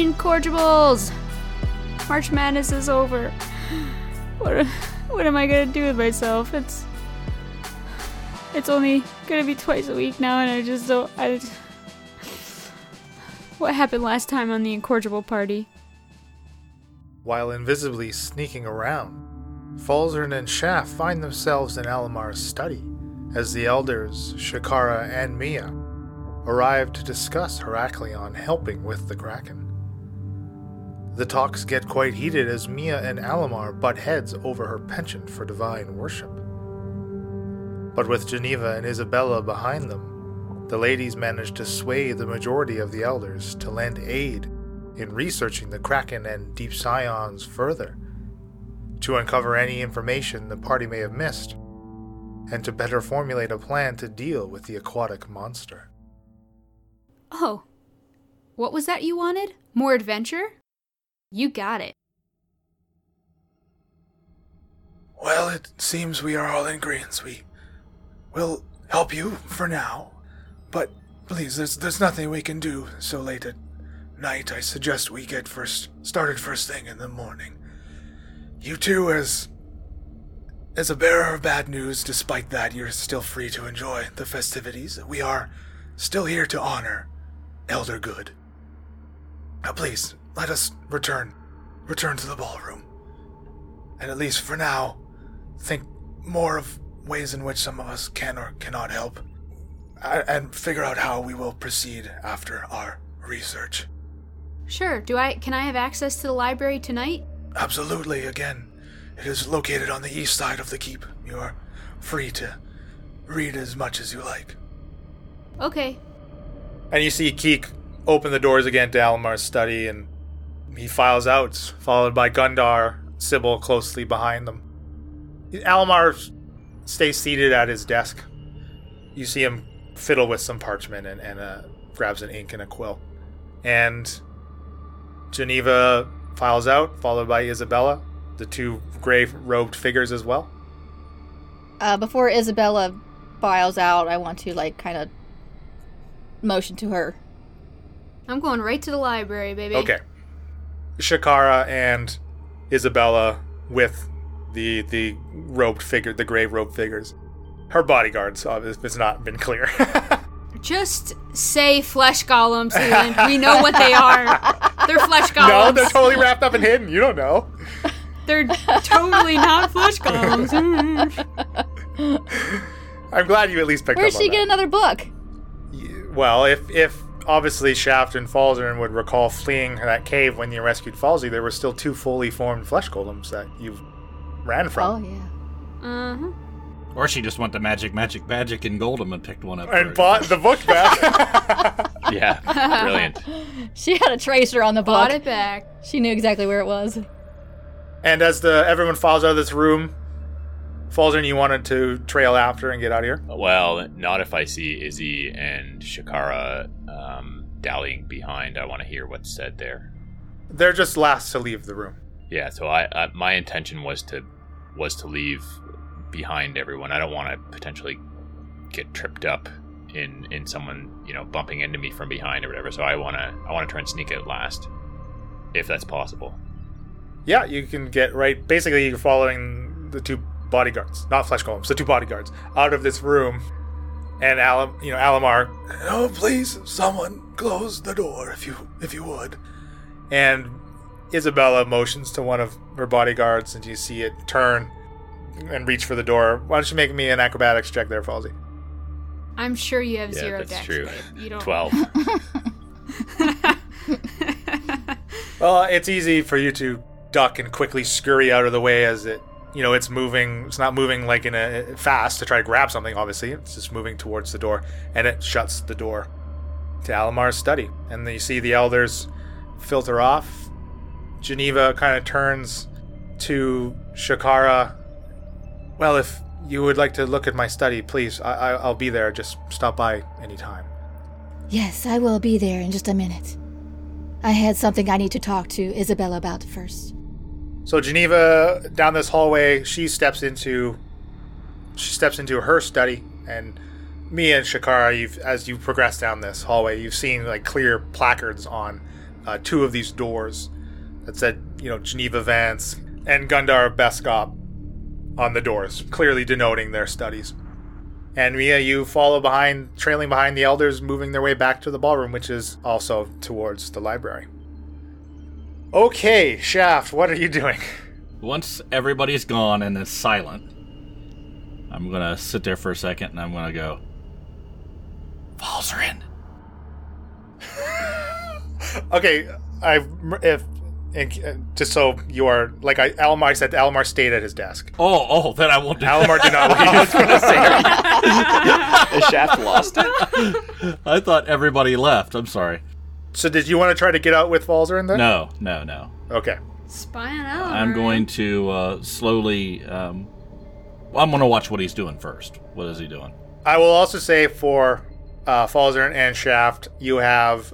Incorrigibles! March Madness is over. What, what am I gonna do with myself? It's. It's only gonna be twice a week now, and I just don't. I. What happened last time on the Incorrigible party? While invisibly sneaking around, Falzern and Shaft find themselves in Allamar's study as the elders, Shikara and Mia, arrive to discuss Heraklion helping with the Kraken. The talks get quite heated as Mia and Allamar butt heads over her penchant for divine worship. But with Geneva and Isabella behind them, the ladies manage to sway the majority of the elders to lend aid in researching the Kraken and Deep Scions further, to uncover any information the party may have missed, and to better formulate a plan to deal with the aquatic monster. Oh. What was that you wanted? More adventure? You got it. Well, it seems we are all in agreement. We will help you for now, but please, there's there's nothing we can do so late at night. I suggest we get first started first thing in the morning. You two, as as a bearer of bad news, despite that, you're still free to enjoy the festivities. We are still here to honor Elder Good. Now, please let us return, return to the ballroom, and at least for now, think more of ways in which some of us can or cannot help, and figure out how we will proceed after our research. Sure. Do I can I have access to the library tonight? Absolutely, again, it is located on the east side of the keep. You are free to read as much as you like. Okay. And you see Keek open the doors again to Allamar's study, and he files out, followed by Gundar, Sybil closely behind them. Allamar stays seated at his desk. You see him fiddle with some parchment and, and uh, grabs an ink and a quill. And Geneva files out, followed by Isabella, the two gray robed figures as well. Uh, before Isabella files out, I want to like kind of motion to her. I'm going right to the library, baby. Okay. Shikara and Isabella with the the robed figure, the gray robed figures. Her bodyguards, uh, if it's not been clear. Just say flesh golems, Leland. we know what they are. They're flesh golems. no, they're totally wrapped up and hidden. You don't know. They're totally not flesh golems. I'm glad you at least picked Where'd up she on get that. another book? Well, if if obviously Shaft and Falzern would recall fleeing that cave when you rescued Falsey, there were still two fully formed flesh golems that you ran from. Oh yeah. uh-huh. Or she just went to Magic, Magic, Magic and Goldham and picked one up. And for- bought the book back. Yeah, brilliant. She had a tracer on the book. Bought it back. She knew exactly where it was. and as the everyone falls out of this room, Falzern, you wanted to trail after and get out of here. Well, not if I see Izzy and Shikara dallying behind. I want to hear what's said there. They're just last to leave the room. Yeah, so I, I my intention was to was to leave behind everyone. I don't want to potentially get tripped up in in someone you know bumping into me from behind or whatever. So I want to I want to try and sneak out last, if that's possible. Yeah, you can get right. Basically, you're following the two bodyguards, not flesh golems, the two bodyguards, out of this room. And Alam, you know, Allamar Oh, please, someone close the door if you if you would. and Isabella motions to one of her bodyguards, and you see it turn and reach for the door. Why don't you make me an acrobatics check there, Falsey? I'm sure you have Yeah, zero that's dex, true. babe. You don't. Twelve. Well, it's easy for you to duck and quickly scurry out of the way as it, you know, it's moving. It's not moving like in a fast to try to grab something. Obviously, it's just moving towards the door, and it shuts the door to Allamar's study. And then you see the elders filter off. Geneva kind of turns to Shikara. Well, if you would like to look at my study, please, I- I- I'll be there. Just stop by anytime. Yes, I will be there in just a minute. I had something I need to talk to Isabella about first. So Geneva down this hallway, she steps into she steps into her study and me and Shikara, you've as you progress down this hallway, you've seen like clear placards on uh, two of these doors that said, you know, Geneva Vance and Gundar Beskop on the doors, clearly denoting their studies. And Mia, you follow behind, trailing behind the elders, moving their way back to the ballroom, which is also towards the library. Okay, Shaft, what are you doing? Once everybody's gone and it's silent, I'm gonna sit there for a second and I'm gonna go. Falzern. Okay, I if and just so you are like I Almar said, Almar stayed at his desk. Oh, oh, then I won't do Almar did not leave. The shaft lost it. I thought everybody left. I'm sorry. so did you want to try to get out with Falzer in there? No, no, no. Okay. Spying out. I'm going to uh, slowly. Um, I'm going to watch what he's doing first. What is he doing? I will also say for uh, Falzer and Shaft, you have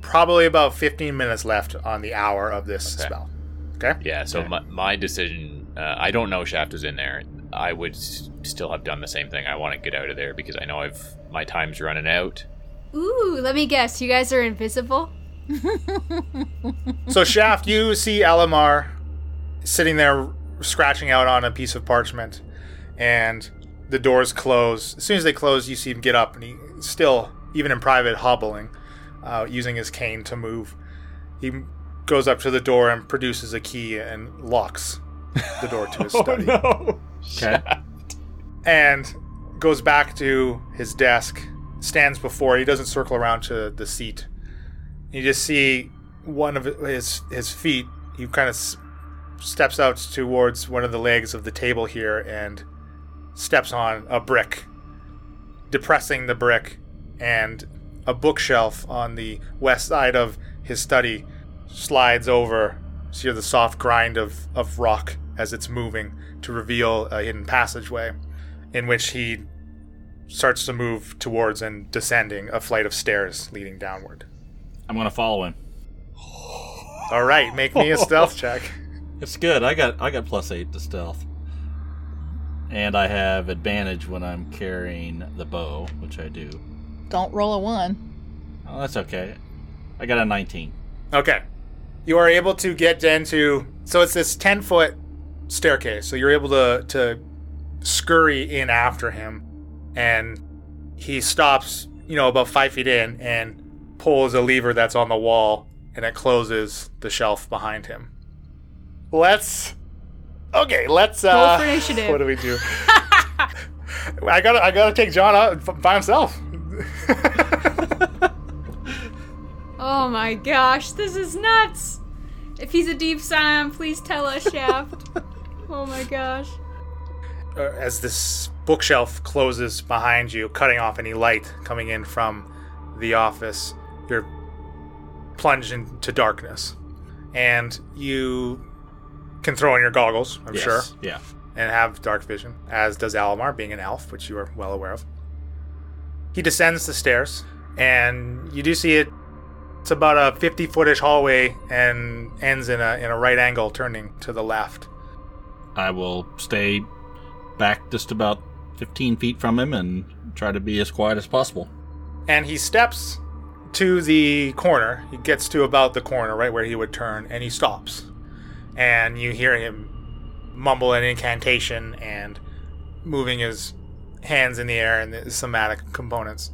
probably about 15 minutes left on the hour of this Okay. spell. Okay. Yeah, so Okay. my, my decision, uh, I don't know Shaft is in there. I would s- still have done the same thing. I want to get out of there because I know I've my time's running out. Ooh, let me guess. You guys are invisible. So Shaft, you see Allamar sitting there scratching out on a piece of parchment, and the doors close. As soon as they close, you see him get up, and he still, even in private, hobbling, uh, using his cane to move. He goes up to the door and produces a key and locks the door to his study, oh, no. Okay. and goes back to his desk. Stands before. it. He doesn't circle around to the seat. You just see one of his his feet. He kind of s- steps out towards one of the legs of the table here and steps on a brick, depressing the brick, and a bookshelf on the west side of his study slides over. So you hear the soft grind of, of rock as it's moving to reveal a hidden passageway in which he starts to move towards and descending a flight of stairs leading downward. I'm going to follow him. All right, make me a stealth check. It's good. I got I got plus eight to stealth, and I have advantage when I'm carrying the bow, which I do. Don't roll a one. Oh, that's okay. I got a 19. Okay. You are able to get into so it's this 10 foot staircase. So you're able to to scurry in after him and he stops, you know, about five feet in and pulls a lever that's on the wall and it closes the shelf behind him. Let's Okay, let's uh for initiative. What do we do? I gotta I gotta take John out by himself. Oh my gosh, this is nuts. If he's a deep scion, please tell us, Shaft. oh my gosh. uh, as this bookshelf closes behind you, cutting off any light coming in from the office, you're plunged into darkness. And you can throw on your goggles, I'm Yes. sure, Yeah. and have dark vision, as does Allamar, being an elf, which you are well aware of. He descends the stairs, and you do see it. It's about a 50 footish hallway and ends in a, in a right angle, turning to the left. I will stay back just about 15 feet from him and try to be as quiet as possible. and he steps to the corner. He gets to about the corner, right where he would turn, and he stops. And you hear him mumble an incantation and moving his hands in the air and the somatic components.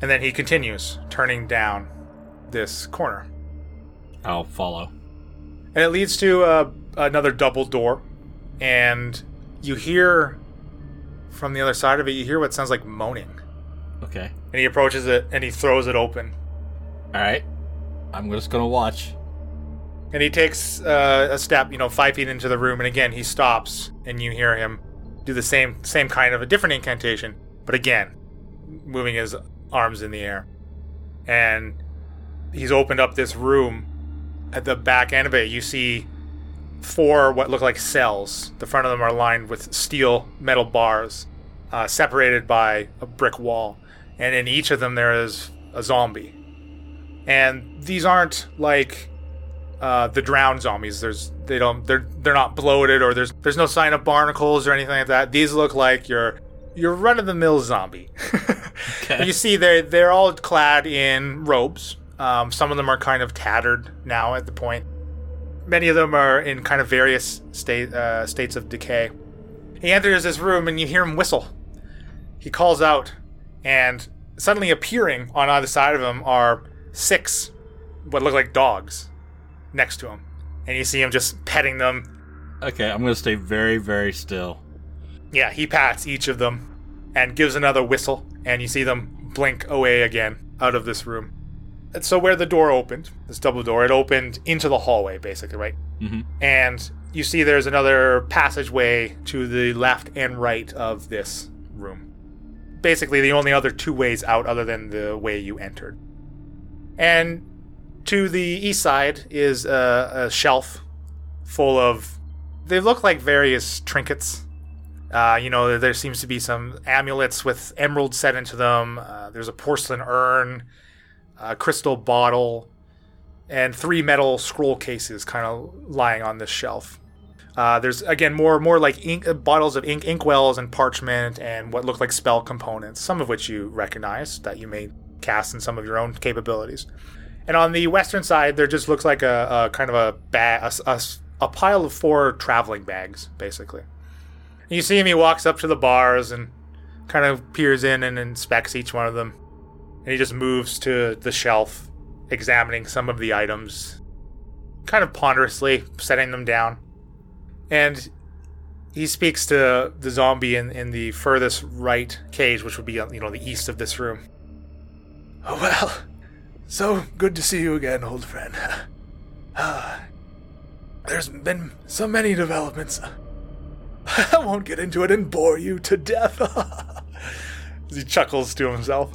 And then he continues turning down this corner. I'll follow. And it leads to uh, another double door. And you hear from the other side of it, you hear what sounds like moaning. Okay. And he approaches it and he throws it open. All right. I'm just going to watch. And he takes uh, a step, you know, five feet into the room, and again he stops, and you hear him do the same, same kind of a different incantation, but again, moving his arms in the air. And he's opened up this room. At the back end of it, you see four what look like cells. The front of them are lined with steel metal bars, uh, separated by a brick wall, and in each of them there is a zombie. And these aren't like uh, the drowned zombies. There's they don't they're they're not bloated or there's there's no sign of barnacles or anything like that. These look like your your run of the mill zombie. Okay. you see they they're all clad in robes, Um, some of them are kind of tattered now at the point. Many of them are in kind of various state uh, states of decay. He enters this room and you hear him whistle. He calls out, and suddenly appearing on either side of him are six what look like dogs next to him. And you see him just petting them. Okay, I'm gonna stay very, very still. Yeah, he pats each of them and gives another whistle, and you see them blink away again out of this room. And so where the door opened, this double door, it opened into the hallway, basically, right? Mhm. And you see there's another passageway to the left and right of this room. Basically, the only other two ways out other than the way you entered. And to the east side is a, a shelf full of. They look like various trinkets. Uh, you know, there seems to be some amulets with emeralds set into them. Uh, there's a porcelain urn, a crystal bottle, and three metal scroll cases kind of lying on this shelf. Uh, there's again more more like ink uh, bottles of ink, inkwells, and parchment, and what look like spell components, some of which you recognize that you may cast in some of your own capabilities. And on the western side, there just looks like a, a kind of a, ba- a, a, a pile of four traveling bags, basically. And you see him, he walks up to the bars and kind of peers in and inspects each one of them. And he just moves to the shelf, examining some of the items, kind of ponderously, setting them down. And he speaks to the zombie in, in the furthest right cage, which would be, you know, the east of this room. Oh, well, so good to see you again, old friend. Ah, there's been so many developments. I won't get into it and bore you to death. As he chuckles to himself.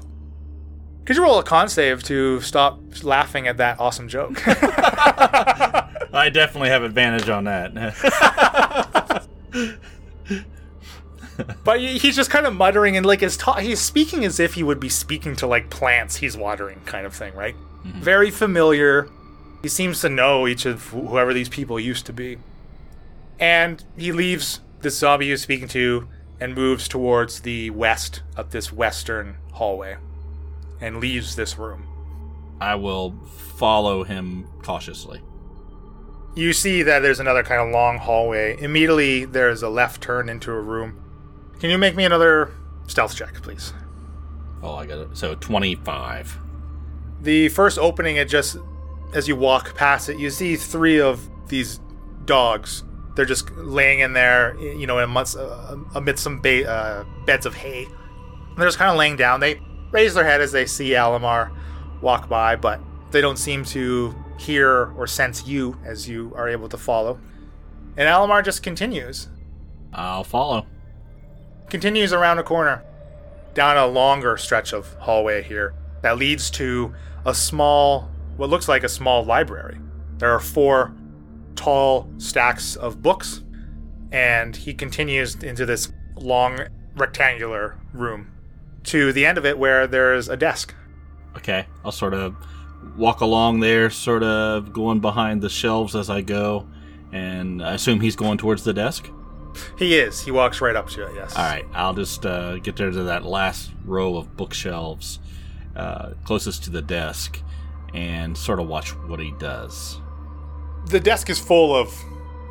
Could you roll a con save to stop laughing at that awesome joke? I definitely have advantage on that. But he's just kind of muttering and like his ta- he's speaking as if he would be speaking to like plants he's watering kind of thing, right? Mm-hmm. Very familiar. He seems to know each of whoever these people used to be. And he leaves this zombie he's speaking to and moves towards the west of this western hallway and leaves this room. I will follow him cautiously. You see that there's another kind of long hallway. Immediately, there's a left turn into a room. Can you make me another stealth check, please? Oh, I got it. So 25. The first opening, it just as you walk past it, you see three of these dogs. They're just laying in there, you know, amidst, uh, amidst some ba- uh, beds of hay. They're just kind of laying down. They raise their head as they see Allamar walk by, but they don't seem to hear or sense you as you are able to follow. And Allamar just continues, I'll follow. Continues around a corner, down a longer stretch of hallway here that leads to a small, what looks like a small library. There are four tall stacks of books, and he continues into this long rectangular room to the end of it where there's a desk. Okay, I'll sort of walk along there, sort of going behind the shelves as I go, and I assume he's going towards the desk. He is. He walks right up to it, yes. All right, I'll just uh, get there to that last row of bookshelves uh, closest to the desk and sort of watch what he does. the desk is full of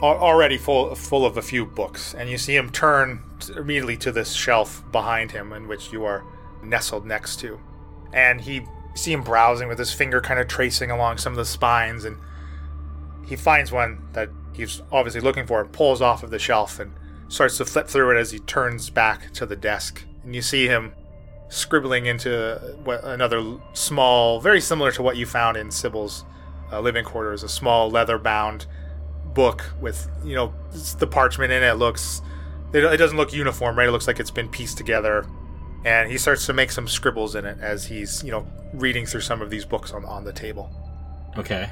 already full full of a few books and you see him turn immediately to this shelf behind him in which you are nestled next to and he you see him browsing with his finger kind of tracing along some of the spines and he finds one that he's obviously looking for and pulls off of the shelf and starts to flip through it as he turns back to the desk and you see him scribbling into another small very similar to what you found in Sybil's uh, living quarters, a small leather-bound book with you know the parchment in it looks it it doesn't look uniform, right? It looks like it's been pieced together. And he starts to make some scribbles in it as he's, you know, reading through some of these books on on the table. Okay.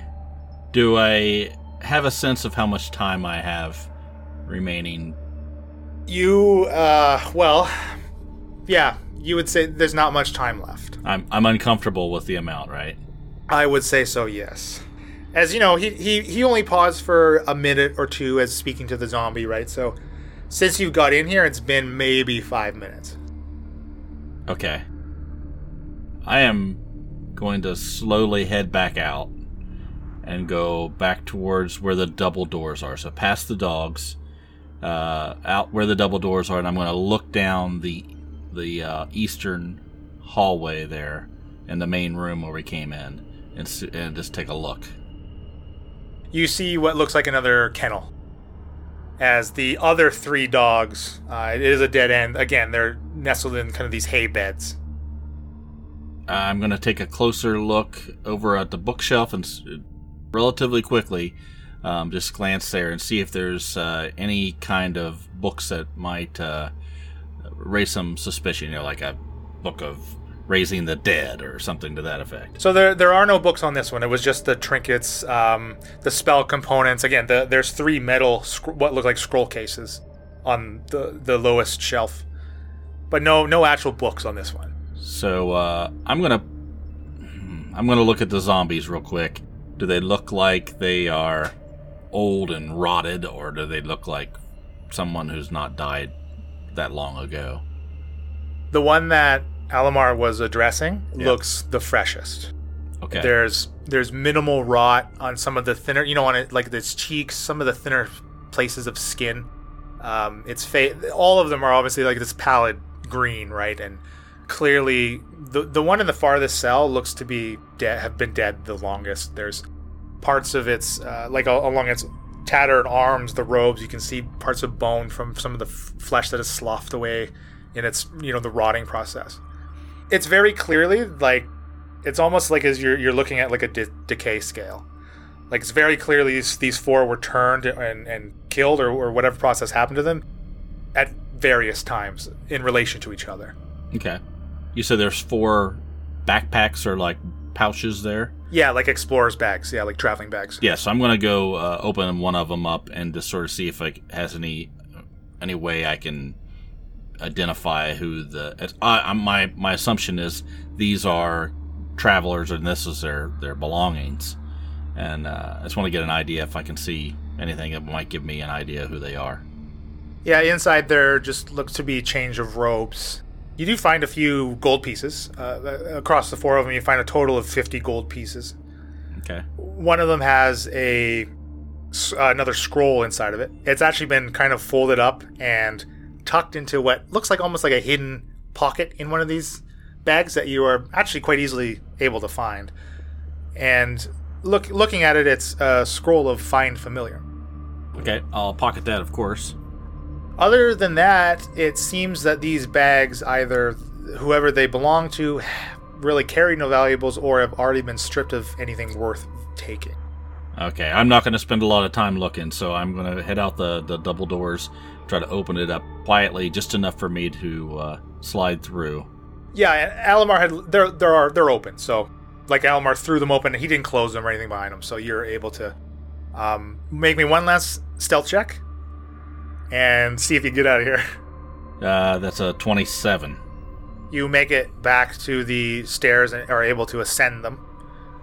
Do I have a sense of how much time I have remaining? You, uh, well, yeah, you would say there's not much time left. I'm I'm uncomfortable with the amount, right? I would say so, yes. As you know, he, he, he only paused for a minute or two as speaking to the zombie, right? So since you've got in here, it's been maybe five minutes. Okay. I am going to slowly head back out and go back towards where the double doors are. So past the dogs, uh, out where the double doors are, and I'm going to look down the the uh, eastern hallway there in the main room where we came in, and and just take a look. You see what looks like another kennel. As the other three dogs, uh, it is a dead end. Again, they're nestled in kind of these hay beds. I'm going to take a closer look over at the bookshelf and relatively quickly um, just glance there and see if there's uh, any kind of books that might uh, raise some suspicion, you know, like a book of raising the dead or something to that effect. So there, there are no books on this one. It was just the trinkets, um, the spell components. Again, the, there's three metal, sc- what look like scroll cases, on the the lowest shelf, but no no actual books on this one. So uh, I'm gonna I'm gonna look at the zombies real quick. Do they look like they are old and rotted, or do they look like someone who's not died that long ago? The one that Allamar was addressing Yeah. looks the freshest. Okay. There's there's minimal rot on some of the thinner, you know, on it like its cheeks, some of the thinner places of skin. Um, it's fa- all of them are obviously like this pallid green, right? And clearly, the the one in the farthest cell looks to be dead, have been dead the longest. There's parts of its uh, like al- along its tattered arms, the robes. You can see parts of bone from some of the f- flesh that is sloughed away in its you know the rotting process. It's very clearly like it's almost like as you're you're looking at like a de- decay scale. Like it's very clearly these, these four were turned and, and killed or, or whatever process happened to them at various times in relation to each other. Okay. You said there's four backpacks or like pouches there. Yeah, like explorers bags. Yeah, like traveling bags. Yeah, so I'm gonna go uh, open one of them up and just sort of see if it has any any way I can identify who the. I'm, my my assumption is these are travelers and this is their their belongings, and uh, I just want to get an idea if I can see anything that might give me an idea who they are. Yeah, inside there just looks to be a change of robes. You do find a few gold pieces. Uh, across the four of them, you find a total of 50 gold pieces. Okay. One of them has a uh, another scroll inside of it. It's actually been kind of folded up and tucked into what looks like almost like a hidden pocket in one of these bags that you are actually quite easily able to find. And look, looking at it, it's a scroll of find familiar. Okay, I'll pocket that, of course. Other than that, it seems that these bags either whoever they belong to really carry no valuables or have already been stripped of anything worth taking. Okay, I'm not going to spend a lot of time looking, so I'm going to head out the, the double doors, try to open it up quietly, just enough for me to uh, slide through. Yeah, Allamar had there there are they're open. So like Allamar threw them open, he didn't close them or anything behind him. So you're able to um, make me one last stealth check and see if you get out of here. Uh, that's a 27. You make it back to the stairs and are able to ascend them.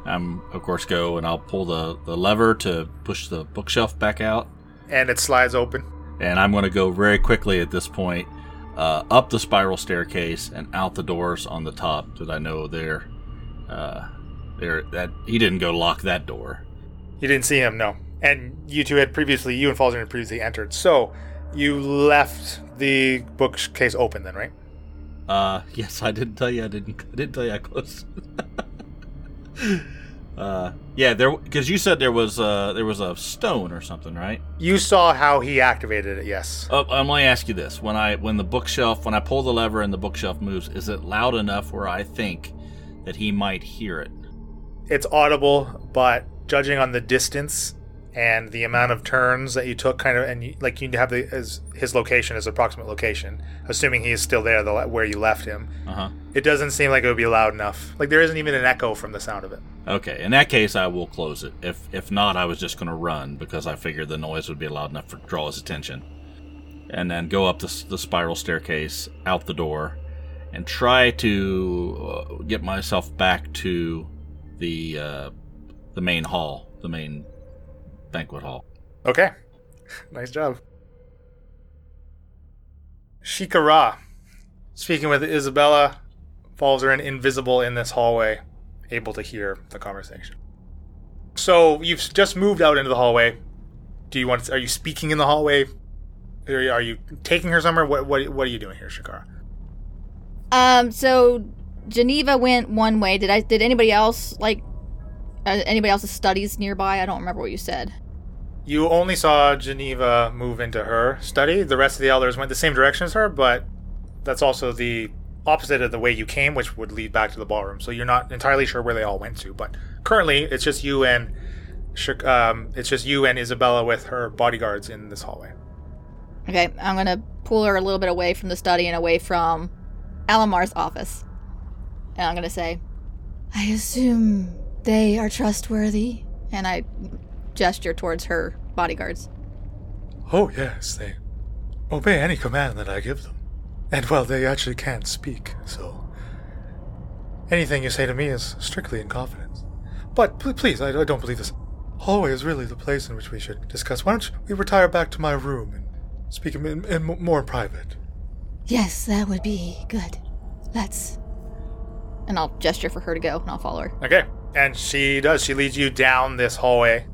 I'm, of course, go and I'll pull the, the lever to push the bookshelf back out. And it slides open. And I'm going to go very quickly at this point uh, up the spiral staircase and out the doors on the top that I know they're, uh, they're, that he didn't go lock that door. You didn't see him, no. And you two had previously, you and Falzer had previously entered. So you left the bookcase open then, right? Uh, yes, I didn't tell you. I didn't. I didn't tell you I closed. uh, yeah, there because you said there was uh there was a stone or something, right? You saw how he activated it, yes. Oh, I'm going to ask you this: when I when the bookshelf when I pull the lever and the bookshelf moves, is it loud enough where I think that he might hear it? It's audible, but judging on the distance and the amount of turns that you took, kind of, and you, like you have the as his location as approximate location, assuming he is still there the, where you left him, Uh huh. it doesn't seem like it would be loud enough. Like there isn't even an echo from the sound of it. Okay, in that case, I will close it. If if not, I was just going to run because I figured the noise would be loud enough to draw his attention, and then go up the, the spiral staircase out the door, and try to uh, get myself back to the uh, the main hall, the main banquet hall. Okay. nice job. Shikara. Speaking with Isabella, falls are invisible in this hallway. able to hear the conversation. So you've just moved out into the hallway. Do you want? Are you speaking in the hallway? Are you, are you taking her somewhere? What what what are you doing here, Shikara? Um, so Geneva went one way. Did I? Did anybody else like? Uh, anybody else's studies nearby? I don't remember what you said. You only saw Geneva move into her study. The rest of the elders went the same direction as her, but that's also the opposite of the way you came, which would lead back to the ballroom. So you're not entirely sure where they all went to. But currently, it's just you and um, it's just you and Isabella with her bodyguards in this hallway. Okay, I'm gonna pull her a little bit away from the study and away from Allamar's office. And I'm gonna say, I assume they are trustworthy. And I gesture towards her bodyguards. Oh, yes, they obey any command that I give them. And well, they actually can't speak, so. Anything you say to me is strictly in confidence. But pl- please, I, I don't believe this. Hallway is really the place in which we should discuss. Why don't we retire back to my room and speak in, in, in more private? Yes, that would be good. Let's. And I'll gesture for her to go, and I'll follow her. Okay. And she does. She leads you down this hallway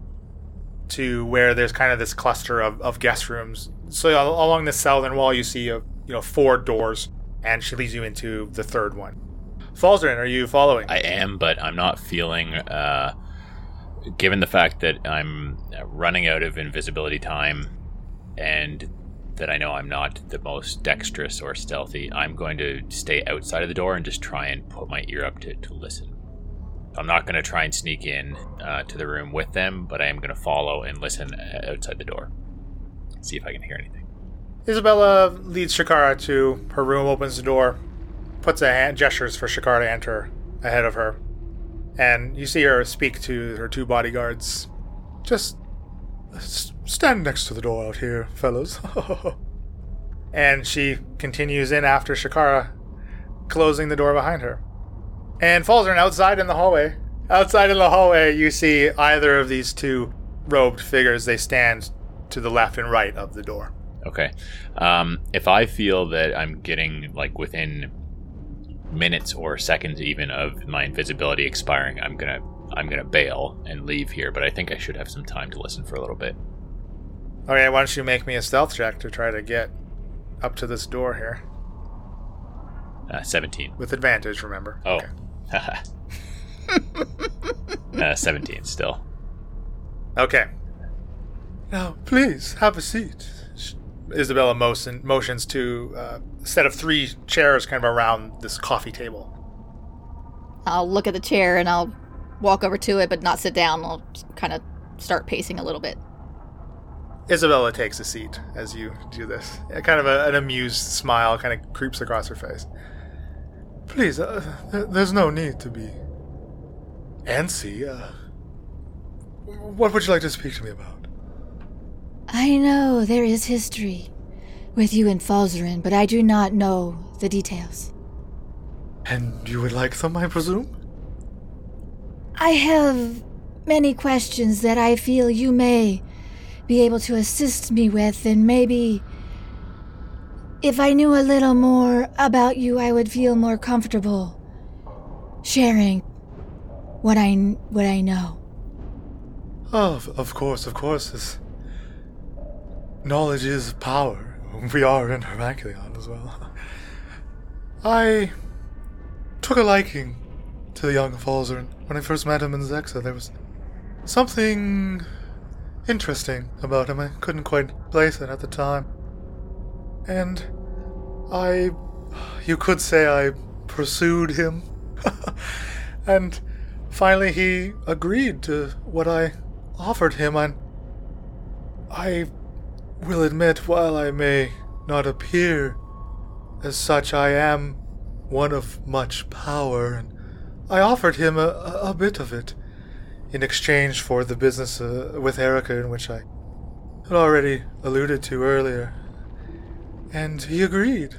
to where there's kind of this cluster of, of guest rooms. So along the southern wall, you see a, you know four doors, and she leads you into the third one. Falzarin, are you following? I am, but I'm not feeling. Uh, given the fact that I'm running out of invisibility time, and that I know I'm not the most dexterous or stealthy, I'm going to stay outside of the door and just try and put my ear up to to listen. I'm not going to try and sneak in uh, to the room with them, but I am going to follow and listen uh, outside the door. See if I can hear anything. Isabella leads Shikara to her room, opens the door, puts a hand gestures for Shikara to enter ahead of her, and you see her speak to her two bodyguards. Just stand next to the door out here, fellows. And she continues in after Shikara, closing the door behind her. And falls Falzarin outside in the hallway. Outside in the hallway, you see either of these two robed figures. They stand to the left and right of the door. Okay. Um, if I feel that I'm getting like within minutes or seconds even of my invisibility expiring, I'm gonna I'm gonna bail and leave here. But I think I should have some time to listen for a little bit. Okay, why don't you make me a stealth check to try to get up to this door here? Uh, Seventeen. With advantage, remember. Oh. Okay. uh, Seventeen still. Okay. now, please, have a seat. Isabella motion, motions to uh, a set of three chairs kind of around this coffee table. I'll look at the chair and I'll walk over to it, but not sit down. I'll kind of start pacing a little bit. Isabella takes a seat as you do this. Kind of a, an amused smile kind of creeps across her face. Please, uh, th- there's no need to be antsy. Uh, what would you like to speak to me about? I know there is history with you and Falzarin, but I do not know the details. And you would like some, I presume? I have many questions that I feel you may be able to assist me with, and maybe if I knew a little more about you, I would feel more comfortable sharing what I what I know. Oh, of, course, of course. Knowledge is power. We are in Heracleon as well. I took a liking to the young Falzarin when I first met him in Zexa. There was something interesting about him. I couldn't quite place it at the time. And I. You could say I pursued him. and finally he agreed to what I offered him, and I will admit, while I may not appear as such, I am one of much power, and I offered him a, a, bit of it in exchange for the business uh, with Erica, in which I had already alluded to earlier. And he agreed.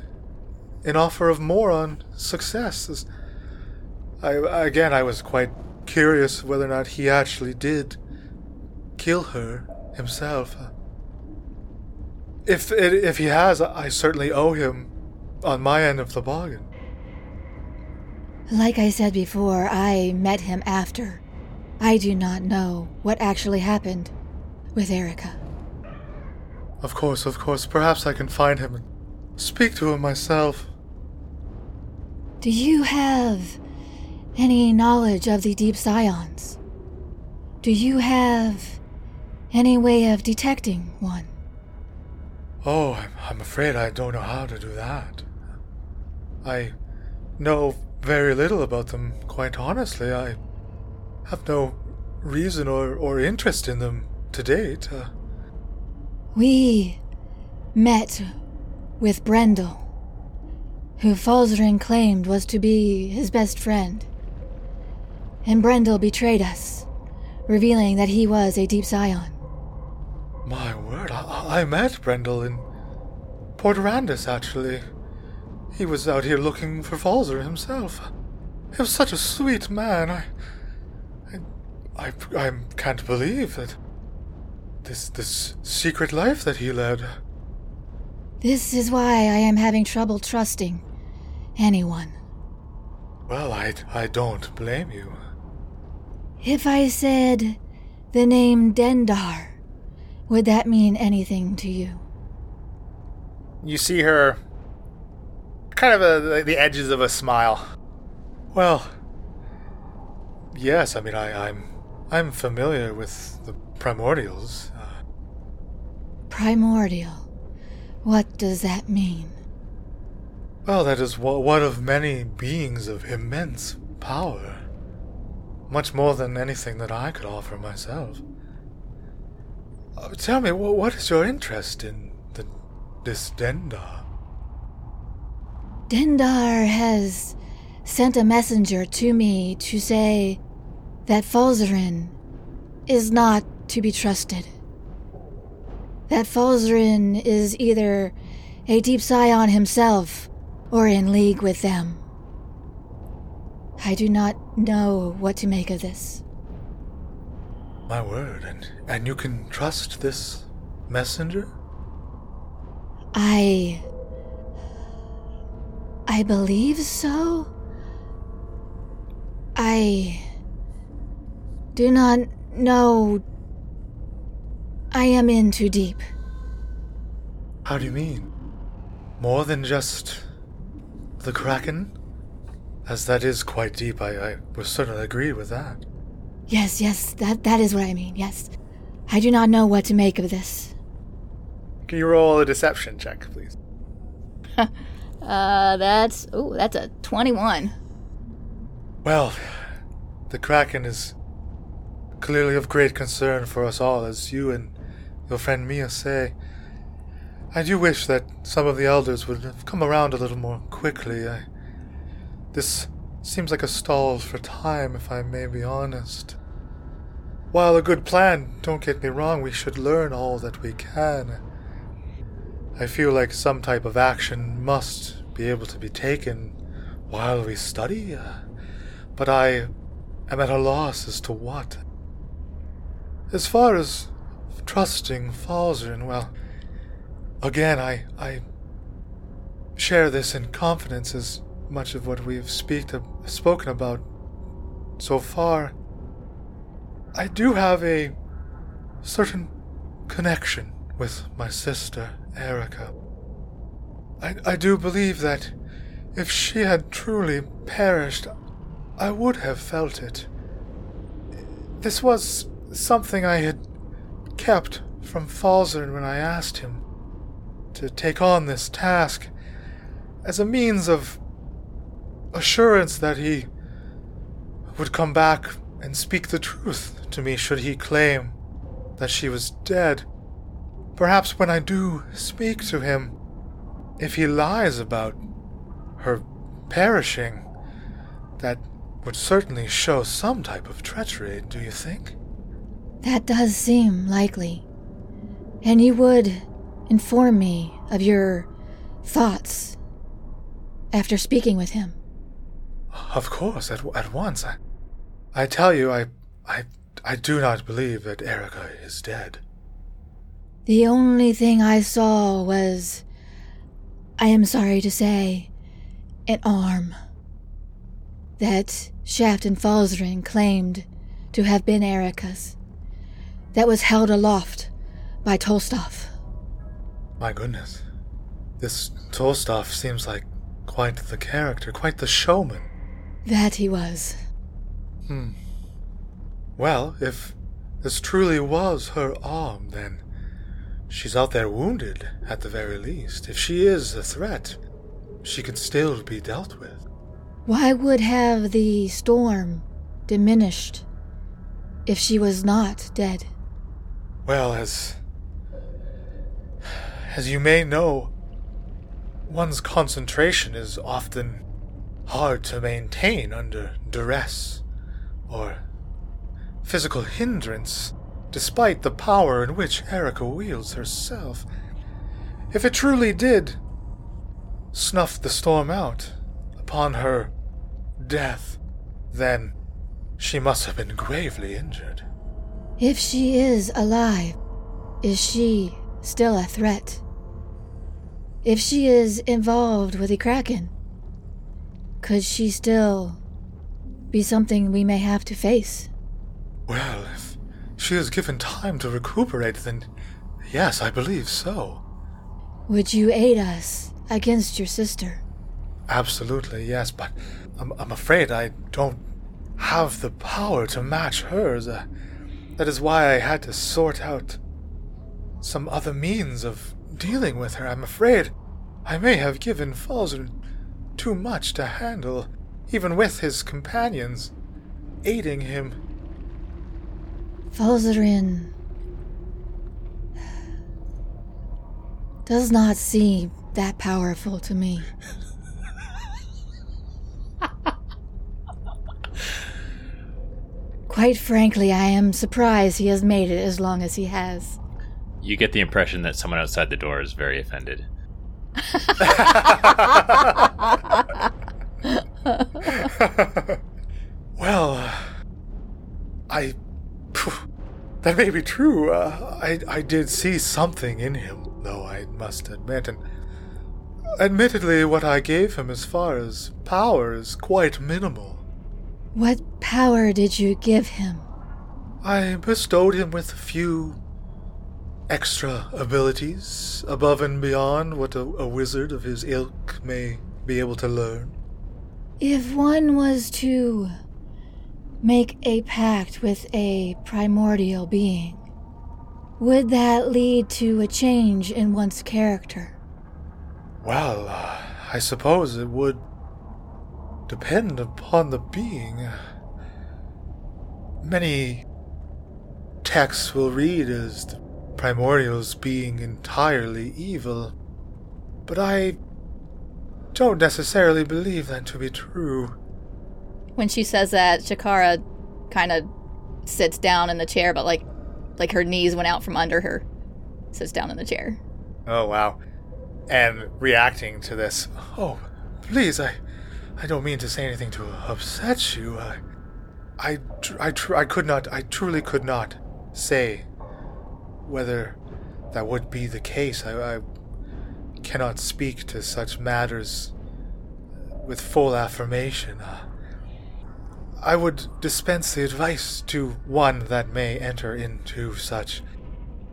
An offer of more on success. I, again, I was quite curious whether or not he actually did kill her himself. If if he has, I certainly owe him on my end of the bargain. Like I said before, I met him after. I do not know what actually happened with Erica. Of course, of course. Perhaps I can find him and speak to him myself. Do you have any knowledge of the Deep Scions? Do you have any way of detecting one? Oh, I'm, I'm afraid I don't know how to do that. I know very little about them, quite honestly. I have no reason or, or interest in them to date. Uh, We met with Brendel, who Falzarin claimed was to be his best friend. And Brendel betrayed us, revealing that he was a Deep Scion. my word, I, I met Brendel in Port Arandis, actually. He was out here looking for Falzer himself. He was such a sweet man. I, I, I, I can't believe that this this secret life that he led. This is why I am having trouble trusting anyone. Well, I, I don't blame you. If I said the name Dendar, would that mean anything to you? You see her kind of uh, a, the edges of a smile. Well, yes. I mean, I, I'm I'm familiar with the primordials. Primordial. What does that mean? well, that is one one of many beings of immense power, much more than anything that I could offer myself. Uh, tell me, what is your interest in the this Dendar? Dendar has sent a messenger to me to say that Falzarin is not to be trusted. That Falzarin is either a Deep Scion himself or in league with them. I do not know what to make of this. My word, and and you can trust this messenger? I. I believe so. I. do not know. I am in too deep. How do you mean? More than just the Kraken? As that is quite deep, I, I would certainly agree with that. Yes, yes, that, that is what I mean, yes. I do not know what to make of this. Can you roll a deception check, please? Uh, that's oh, that's a twenty-one. Well, the Kraken is clearly of great concern for us all, as you and your friend Mia say. I do wish that some of the elders would have come around a little more quickly. I, this seems like a stall for time, if I may be honest. While a good plan, don't get me wrong, we should learn all that we can. I feel like some type of action must be able to be taken while we study, uh, but I am at a loss as to what. As far as trusting Falzarin, well, again, I, I share this in confidence as much of what we've speak spoken about so far. I do have a certain connection with my sister, Erica. I, I do believe that if she had truly perished, I would have felt it. This was something I had kept from Falzarin when I asked him to take on this task as a means of assurance that he would come back and speak the truth to me should he claim that she was dead. Perhaps when I do speak to him, if he lies about her perishing, that would certainly show some type of treachery, do you think? That does seem likely. And you would inform me of your thoughts after speaking with him. Of course, at, at once. I, I tell you, I, I, I do not believe that Erica is dead. The only thing I saw was, I am sorry to say, an arm. that Shaft and Falzarin claimed to have been Erica's, that was held aloft by Tolstov. My goodness. This Tolstov seems like quite the character, quite the showman. That he was. Hmm. Well, if this truly was her arm, then she's out there wounded, at the very least. If she is a threat, she can still be dealt with. Why would have the storm diminished if she was not dead? Well, as. As you may know, one's concentration is often hard to maintain under duress or physical hindrance, despite the power in which Erica wields herself. If it truly did snuff the storm out upon her death, then she must have been gravely injured. If she is alive, is she still a threat? If she is involved with the Kraken, could she still be something we may have to face? Well, if she is given time to recuperate, then yes, I believe so. Would you aid us against your sister? Absolutely, yes, but I'm, I'm afraid I don't have the power to match hers. Uh, that is why I had to sort out some other means of dealing with her. I'm afraid I may have given Falzern too much to handle, even with his companions aiding him. Falzern does not seem that powerful to me. Quite frankly, I am surprised he has made it as long as he has. You get the impression that someone outside the door is very offended. well, I. That may be true. Uh, I, I did see something in him, though, I must admit. And admittedly, what I gave him as far as power is quite minimal. What power did you give him? I bestowed him with a few extra abilities above and beyond what a, a, wizard of his ilk may be able to learn. If one was to make a pact with a primordial being, would that lead to a change in one's character? Well, uh, I suppose it would depend upon the being. Many texts will read as the primordials being entirely evil, but I don't necessarily believe that to be true. When she says that, Shikara kind of sits down in the chair, but like, like her knees went out from under her. Sits down in the chair. Oh wow! And reacting to this, oh, please, I, I don't mean to say anything to upset you. I, I, I, I could not, I truly could not say whether that would be the case. I, I cannot speak to such matters with full affirmation. Uh, I would dispense the advice to one that may enter into such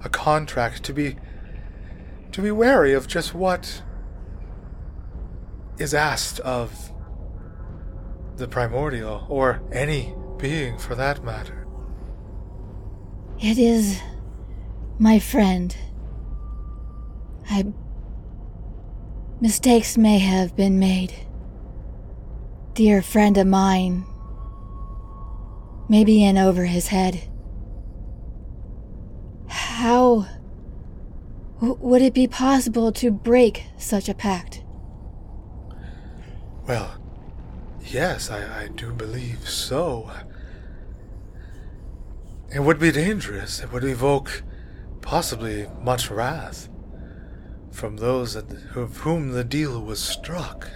a contract to be to be wary of just what is asked of the primordial or any being for that matter. It is my friend. I. Mistakes may have been made. Dear friend of mine, maybe in over his head. How. Would it be possible to break such a pact? Well, yes, I, I do believe so. It would be dangerous. It would evoke possibly much wrath from those of whom the deal was struck.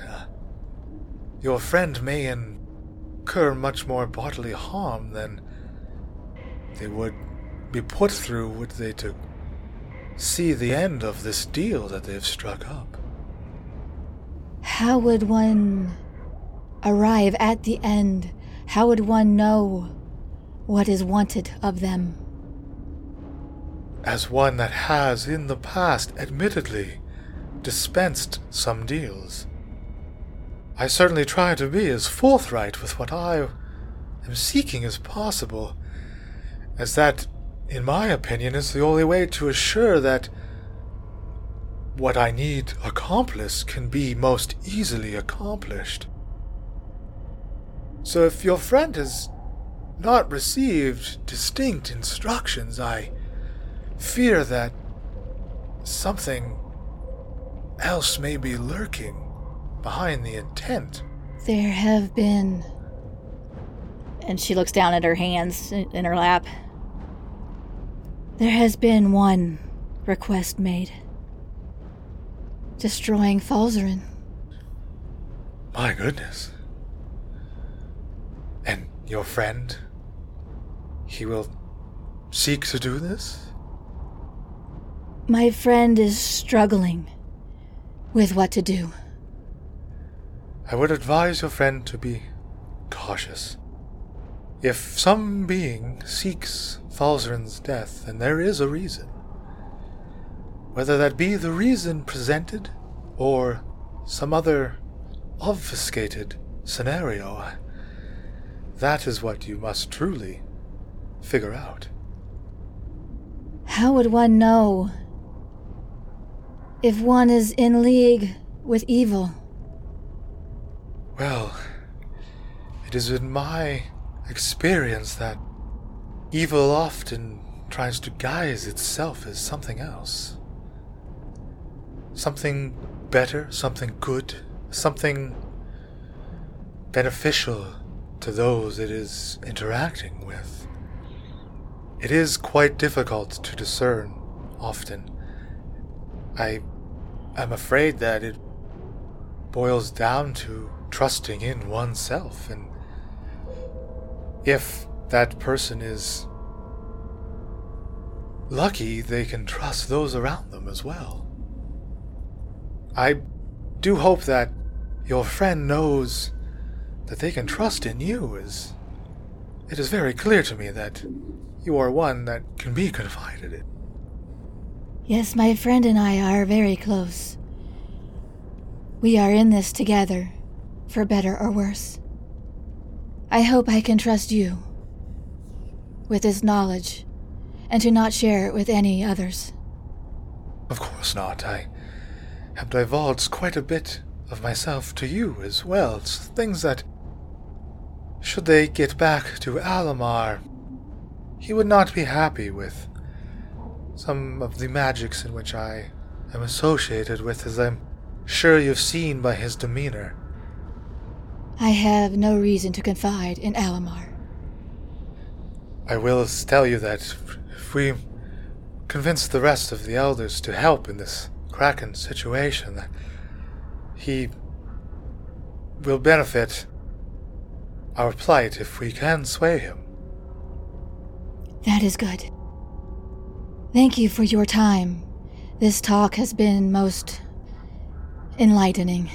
Your friend may incur much more bodily harm than they would be put through would they to see the end of this deal that they've struck up. How would one arrive at the end, how would one know what is wanted of them? As one that has in the past, admittedly, dispensed some deals, I certainly try to be as forthright with what I am seeking as possible, as that, in my opinion, is the only way to assure that what I need accomplished can be most easily accomplished. So if your friend has not received distinct instructions, I fear that something else may be lurking behind the intent. There have been. And she looks down at her hands in her lap. There has been one request made destroying Falzern. My goodness. Your friend? He will seek to do this? My friend is struggling with what to do. I would advise your friend to be cautious. If some being seeks Falzern's death, then there is a reason. Whether that be the reason presented or some other obfuscated scenario, that is what you must truly figure out. How would one know if one is in league with evil? Well, it is in my experience that evil often tries to guise itself as something else. Something better, something good, something beneficial to those it is interacting with. It is quite difficult to discern often. I am afraid that it boils down to trusting in oneself, and if that person is lucky, they can trust those around them as well. I do hope that your friend knows that they can trust in you, is. It is very clear to me that you are one that can be confided in. Yes, my friend and I are very close. We are in this together, for better or worse. I hope I can trust you with this knowledge and to not share it with any others. Of course not. I have divulged quite a bit of myself to you as well. It's things that, should they get back to Allamar, he would not be happy with. Some of the magics in which I am associated with, as I'm sure you've seen by his demeanor. I have no reason to confide in Allamar. I will tell you that if we convince the rest of the elders to help in this Kraken situation, that he will benefit our plight if we can sway him. That is good. Thank you for your time. This talk has been most enlightening.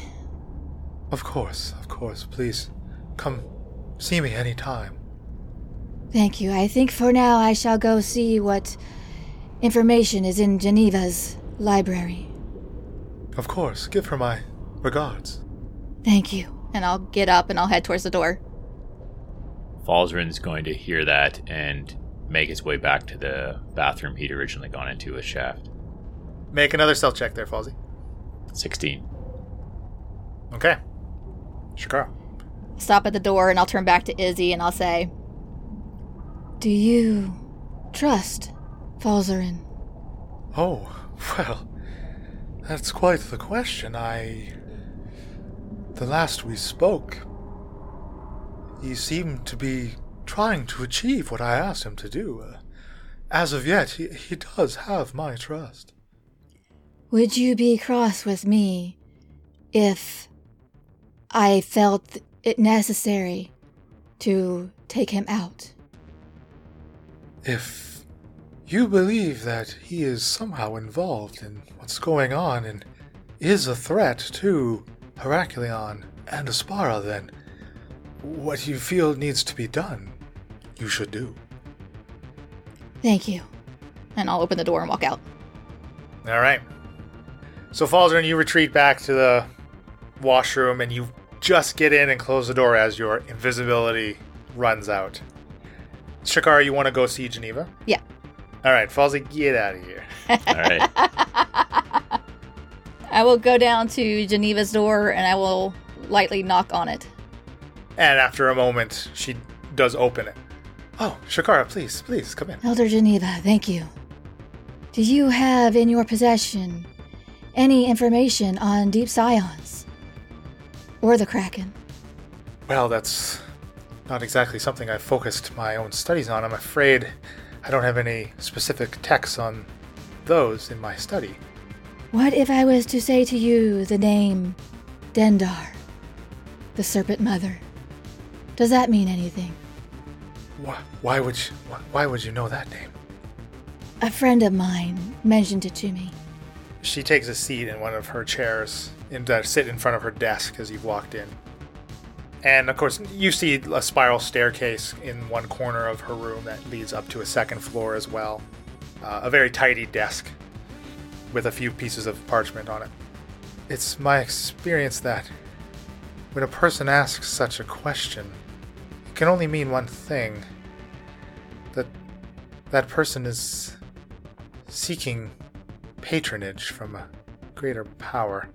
Of course, of course. Please come see me any time. Thank you. I think for now I shall go see what information is in Geneva's library. Of course, give her my regards. Thank you. And I'll get up and I'll head towards the door. Falzern's going to hear that and make his way back to the bathroom he'd originally gone into with Shaft. Make another stealth check there, Falsey. 16. Okay. Shikara. Stop at the door and I'll turn back to Izzy and I'll say, Do you trust Falzern? Oh, well, that's quite the question. I. The last we spoke, he seemed to be trying to achieve what I asked him to do. Uh, as of yet, he, he does have my trust. Would you be cross with me if I felt it necessary to take him out? If you believe that he is somehow involved in what's going on and is a threat to Heracleon and Aspara, then what you feel needs to be done, you should do. Thank you. And I'll open the door and walk out. All right. So, Falzern, you retreat back to the washroom and you just get in and close the door as your invisibility runs out. Shikara, you want to go see Geneva? Yeah. All right, Falsey, get out of here. All right. I will go down to Geneva's door and I will lightly knock on it. And after a moment, she does open it. Oh, Shikara, please, please come in. Elder Geneva, thank you. Do you have in your possession any information on deep scions? Or the Kraken? Well, that's not exactly something I've focused my own studies on. I'm afraid I don't have any specific texts on those in my study. What if I was to say to you the name Dendar, the Serpent Mother? Does that mean anything? Why, why would you, why, would you know that name? A friend of mine mentioned it to me. She takes a seat in one of her chairs and uh, sit in front of her desk as you've walked in. And of course, you see a spiral staircase in one corner of her room that leads up to a second floor as well. Uh, a very tidy desk with a few pieces of parchment on it. It's my experience that when a person asks such a question, can only mean one thing that that person is seeking patronage from a greater power.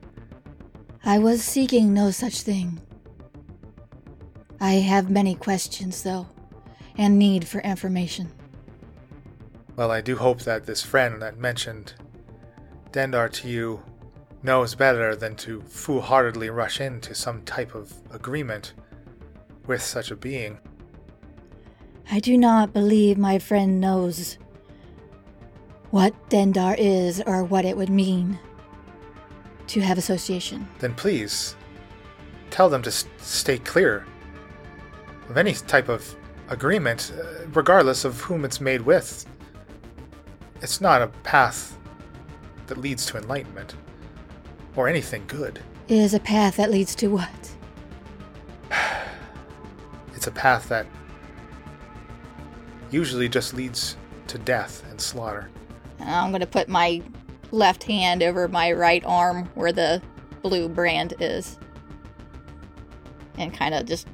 I was seeking no such thing. I have many questions, though, and need for information. Well, I do hope that this friend that mentioned Dendar to you knows better than to foolhardily rush into some type of agreement with such a being. I do not believe my friend knows what Dendar is or what it would mean to have association. Then please tell them to s- stay clear of any type of agreement, uh, regardless of whom it's made with. It's not a path that leads to enlightenment or anything good. It is a path that leads to what? It's a path that usually just leads to death and slaughter. I'm going to put my left hand over my right arm where the blue brand is. And kind of just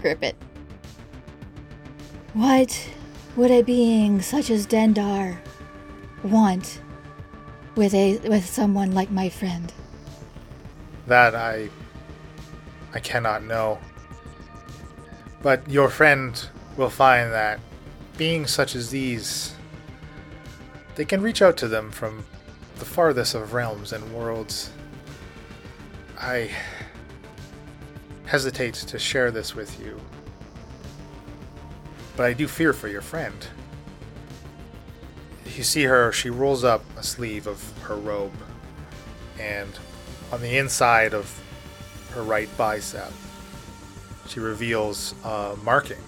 grip it. What would a being such as Dendar want with a with someone like my friend? That I I cannot know. But your friend will find that beings such as these they can reach out to them from the farthest of realms and worlds. I hesitate to share this with you. But I do fear for your friend. You see her, she rolls up a sleeve of her robe, and on the inside of her right bicep, she reveals a marking.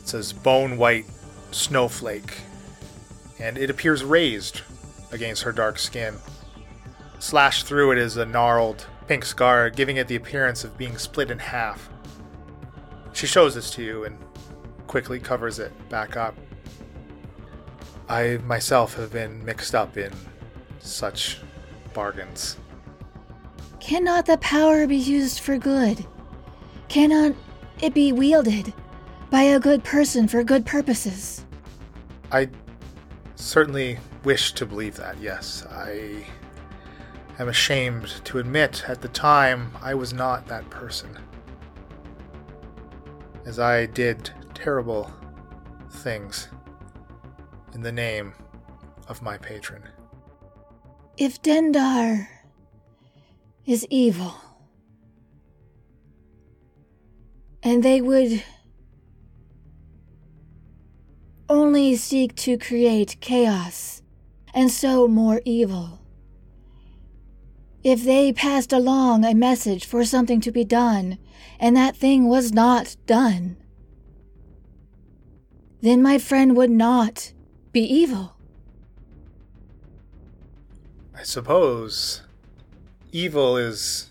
It says bone white snowflake, and it appears raised against her dark skin. Slashed through it is a gnarled pink scar, giving it the appearance of being split in half. She shows this to you and quickly covers it back up. I myself have been mixed up in such bargains. Cannot the power be used for good? Cannot it be wielded by a good person for good purposes? I certainly wish to believe that, yes. I am ashamed to admit at the time I was not that person. As I did terrible things in the name of my patron. If Dendar is evil, and they would only seek to create chaos and sow more evil. If they passed along a message for something to be done, and that thing was not done, then my friend would not be evil. I suppose evil is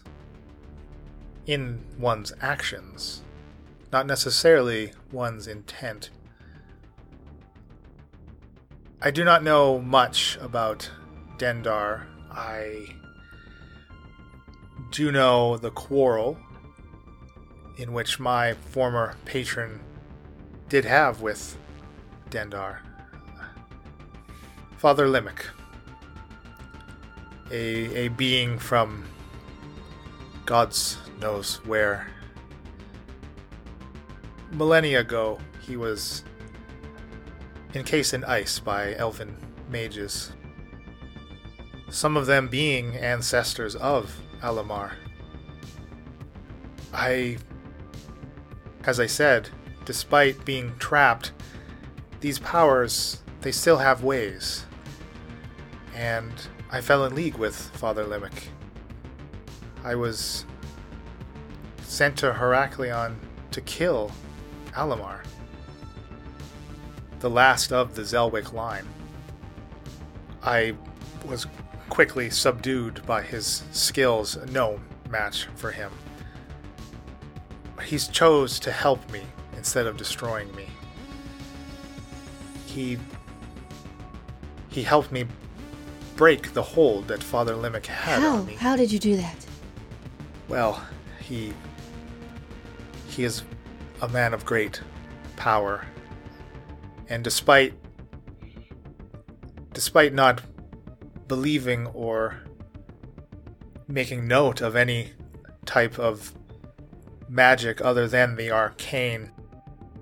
in one's actions, not necessarily one's intent. I do not know much about Dendar. I do know the quarrel in which my former patron did have with Dendar. Father Limmick, a, a being from God's knows where. Millennia ago, he was encased in ice by elven mages, some of them being ancestors of Allamar. I, as I said, despite being trapped, these powers, they still have ways. And I fell in league with Father Limmick. I was sent to Heraklion to kill Allamar, the last of the Zelwick line. I was quickly subdued by his skills, no match for him. He chose to help me instead of destroying me. He he helped me break the hold that Father Limmick had How? on me. How did you do that? Well, he he is a man of great power. And despite despite not believing or making note of any type of magic other than the arcane,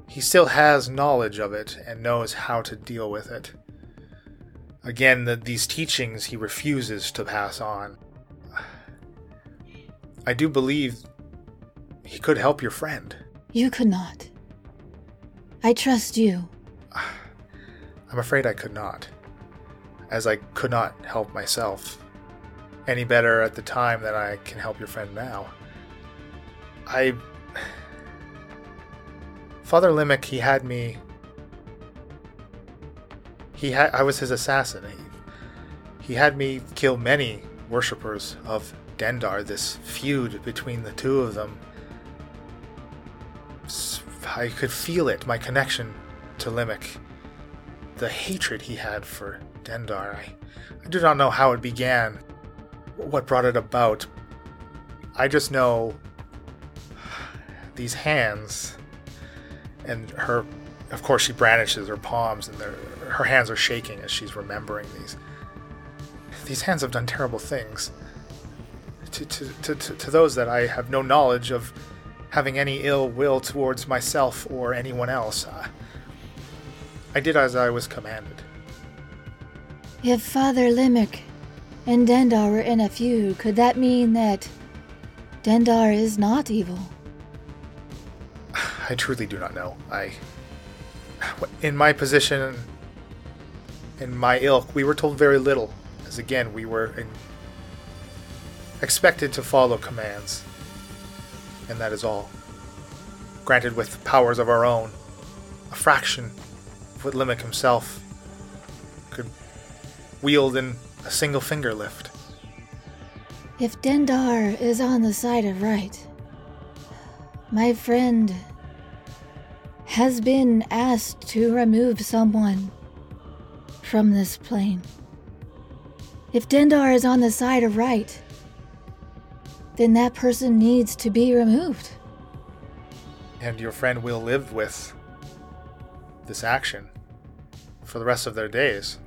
he still has knowledge of it and knows how to deal with it. Again, the, these teachings he refuses to pass on. I do believe he could help your friend. You could not. I trust you. I'm afraid I could not, as I could not help myself any better at the time than I can help your friend now. I. Father Limmick, he had me. He had. I was his assassin. He, he had me kill many worshippers of Dendar, this feud between the two of them. I could feel it, my connection to Limmick. The hatred he had for Dendar. I, I do not know how it began, what brought it about. I just know these hands, and her. Of course, she brandishes her palms, and her hands are shaking as she's remembering these. These hands have done terrible things to, to, to, to those that I have no knowledge of having any ill will towards myself or anyone else. I, I did as I was commanded. If Father Limmick and Dendar were in a feud, could that mean that Dendar is not evil? I truly do not know. I, in my position, in my ilk, we were told very little, as again we were in, expected to follow commands, and that is all. Granted, with powers of our own, a fraction of what Limmick himself could wield in a single finger lift. If Dendar is on the side of right, my friend has been asked to remove someone from this plane. If Dendar is on the side of right, then that person needs to be removed. and your friend will live with this action for the rest of their days.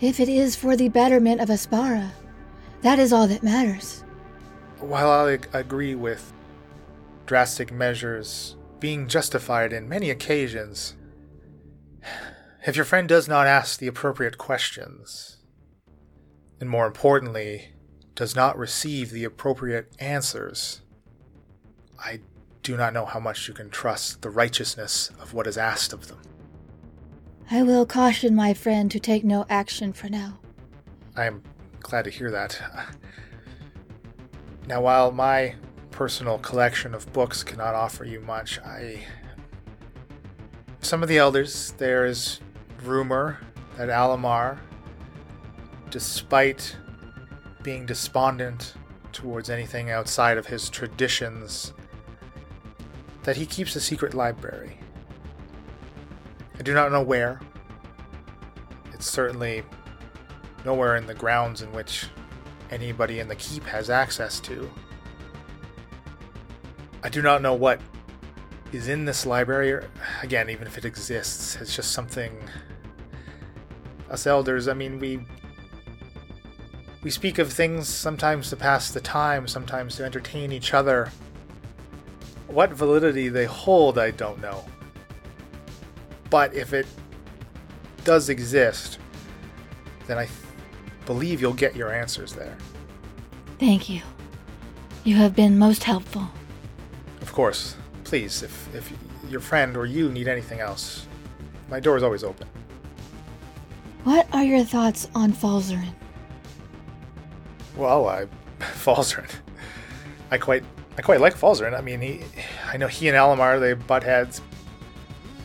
If it is for the betterment of Aspara, that is all that matters. While I agree with drastic measures being justified in many occasions, if your friend does not ask the appropriate questions, and more importantly, does not receive the appropriate answers, I do not know how much you can trust the righteousness of what is asked of them. I will caution my friend to take no action for now. I am glad to hear that. Now, while my personal collection of books cannot offer you much, I. Some of the elders, there is rumor that Allamar, despite being despondent towards anything outside of his traditions that he keeps a secret library. I do not know where. It's certainly nowhere in the grounds in which anybody in the keep has access to. I do not know what is in this library. Again, even if it exists, it's just something. Us elders, I mean, we. We speak of things sometimes to pass the time, sometimes to entertain each other. What validity they hold, I don't know. But if it does exist, then I th- believe you'll get your answers there. Thank you. You have been most helpful. Of course, please, if, if your friend or you need anything else, my door is always open. What are your thoughts on Falzern? Well, I Falzern. I quite I quite like Falzern. I mean, he I know he and Allamar they butt heads.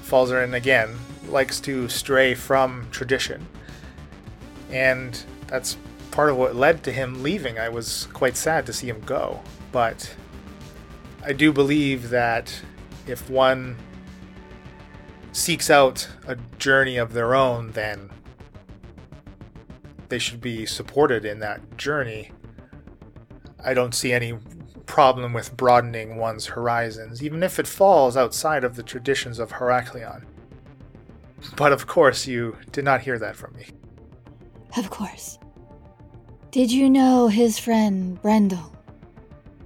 Falzern again likes to stray from tradition, and that's part of what led to him leaving. I was quite sad to see him go, but I do believe that if one seeks out a journey of their own, then they should be supported in that journey. I don't see any problem with broadening one's horizons, even if it falls outside of the traditions of Heraklion. But of course, you did not hear that from me. Of course. Did you know his friend Brendel?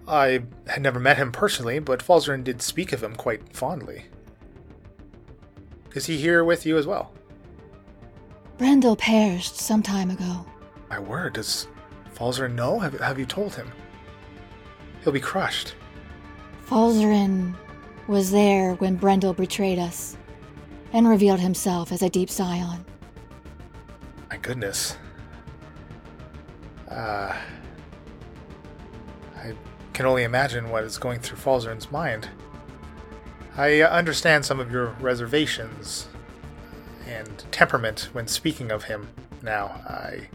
I had never met him personally, but Falzern did speak of him quite fondly. Is he here with you as well? Brendel perished some time ago. My word, does Falzern know? Have, have you told him? He'll be crushed. Falzern was there when Brendel betrayed us and revealed himself as a deep scion. My goodness. Uh, I can only imagine what is going through Falzern's mind. I understand some of your reservations and temperament when speaking of him now. I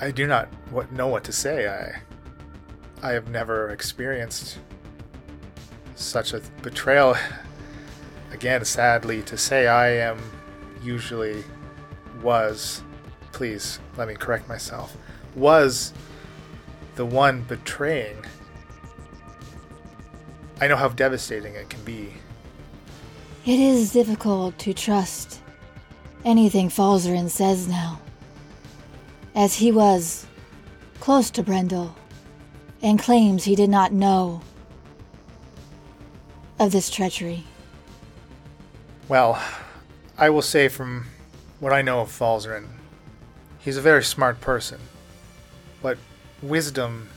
I do not what, know what to say. I I have never experienced such a betrayal. Again, sadly to say, I am usually was please let me correct myself, was the one betraying. I know how devastating it can be. It is difficult to trust anything Falzern says now, as he was close to Brendel and claims he did not know of this treachery. Well, I will say from what I know of Falzern, He's a very smart person, but wisdom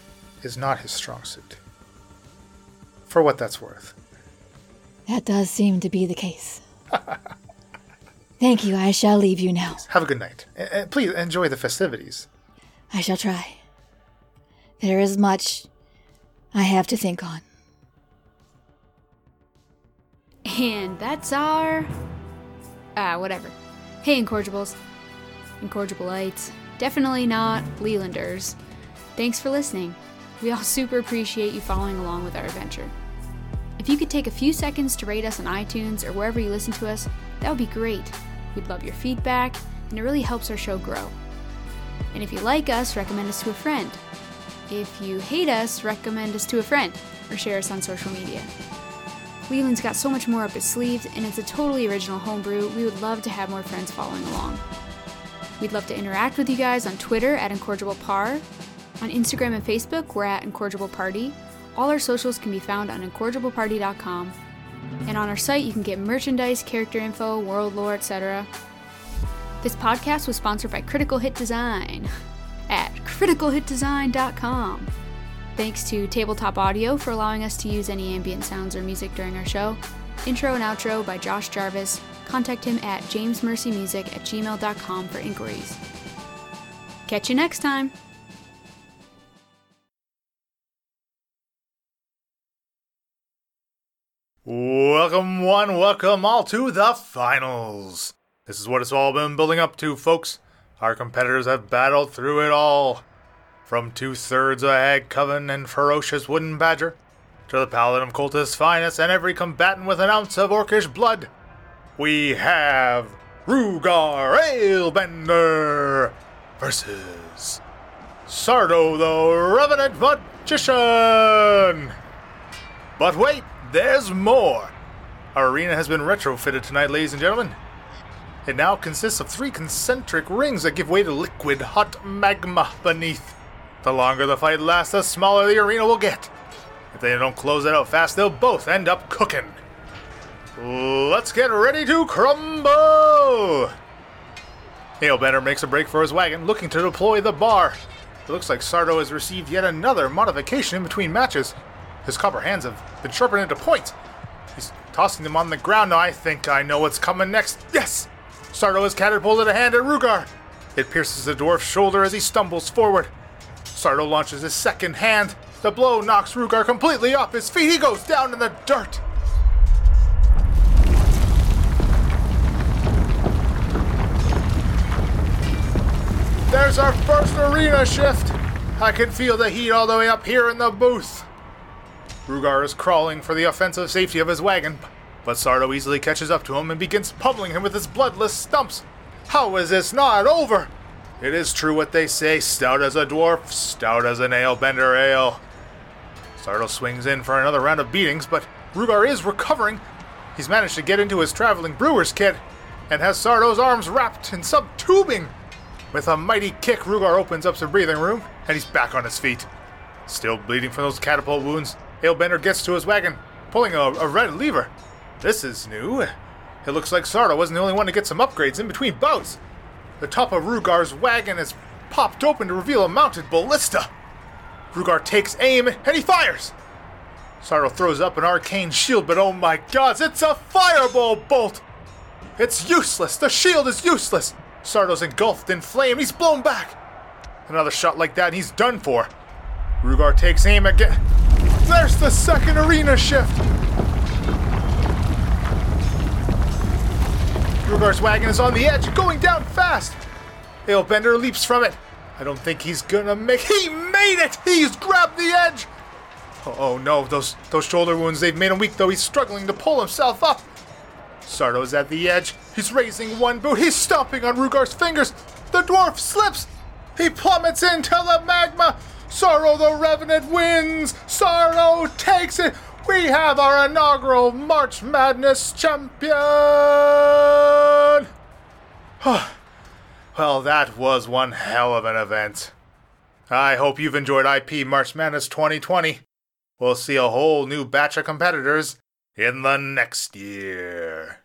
is not his strong suit. For what that's worth. That does seem to be the case. Thank you. I shall leave you now. Have a good night. Uh, please enjoy the festivities. I shall try. There is much I have to think on. And that's our. Ah, whatever. Hey, Incorrigibles. Incorrigibleites. Definitely not Lelanders. Thanks for listening. We all super appreciate you following along with our adventure. If you could take a few seconds to rate us on iTunes or wherever you listen to us, that would be great. We'd love your feedback, and it really helps our show grow. And if you like us, recommend us to a friend. If you hate us, recommend us to a friend or share us on social media. Leland's got so much more up his sleeve, and it's a totally original homebrew. We would love to have more friends following along. We'd love to interact with you guys on Twitter at IncorrigiblePar. On Instagram and Facebook, we're at IncorrigibleParty. All our socials can be found on incorrigibleparty.com. And on our site, you can get merchandise, character info, world lore, etc. This podcast was sponsored by Critical Hit Design at criticalhitdesign.com. Thanks to Tabletop Audio for allowing us to use any ambient sounds or music during our show. Intro and outro by Josh Jarvis. Contact him at jamesmercymusic at gmail.com for inquiries. Catch you next time! Welcome, one, welcome all to the finals. This is what it's all been building up to, folks. Our competitors have battled through it all. From two thirds a hag coven and ferocious wooden badger, to the paladin of cultist finest and every combatant with an ounce of orcish blood, we have Rugar Ailebender versus Sardo the Revenant Magician. But wait, there's more. Our arena has been retrofitted tonight, ladies and gentlemen. It now consists of three concentric rings that give way to liquid hot magma beneath. The longer the fight lasts, the smaller the arena will get. If they don't close it out fast, they'll both end up cooking. Let's get ready to crumble! Ailebender makes a break for his wagon, looking to deploy the bar. It looks like Sardo has received yet another modification in between matches. His copper hands have been sharpened into points. He's tossing them on the ground now. I think I know what's coming next. Yes! Sardo has catapulted a hand at Rugar. It pierces the dwarf's shoulder as he stumbles forward. Sardo launches his second hand. The blow knocks Rugar completely off his feet. He goes down in the dirt. There's our first arena shift. I can feel the heat all the way up here in the booth. Rugar is crawling for the offensive safety of his wagon, but Sardo easily catches up to him and begins pummeling him with his bloodless stumps. How is this not over? It is true what they say stout as a dwarf, stout as an ale bender ale. Sardo swings in for another round of beatings, but Rugar is recovering. He's managed to get into his traveling brewer's kit and has Sardo's arms wrapped in some tubing. With a mighty kick, Rugar opens up some breathing room, and he's back on his feet. Still bleeding from those catapult wounds, Ailebender gets to his wagon, pulling a, a red lever. This is new. It looks like Sardo wasn't the only one to get some upgrades in between bouts. The top of Rugar's wagon is popped open to reveal a mounted ballista. Rugar takes aim, and he fires! Sardo throws up an arcane shield, but oh my gods, it's a fireball bolt! It's useless! The shield is useless! Sardo's engulfed in flame. He's blown back. Another shot like that, and he's done for. Rugar takes aim again. There's the second arena shift. Rugar's wagon is on the edge, going down fast. Ailebender leaps from it. I don't think he's gonna make. He made it! He's grabbed the edge. Oh, oh no, those those shoulder wounds, they've made him weak, though he's struggling to pull himself up. Sardo's at the edge. He's raising one boot. He's stomping on Rugar's fingers. The dwarf slips. He plummets into the magma. Sardo the Revenant wins. Sardo takes it. We have our inaugural March Madness champion. well, that was one hell of an event. I hope you've enjoyed IP March Madness 2020. We'll see a whole new batch of competitors in the next year.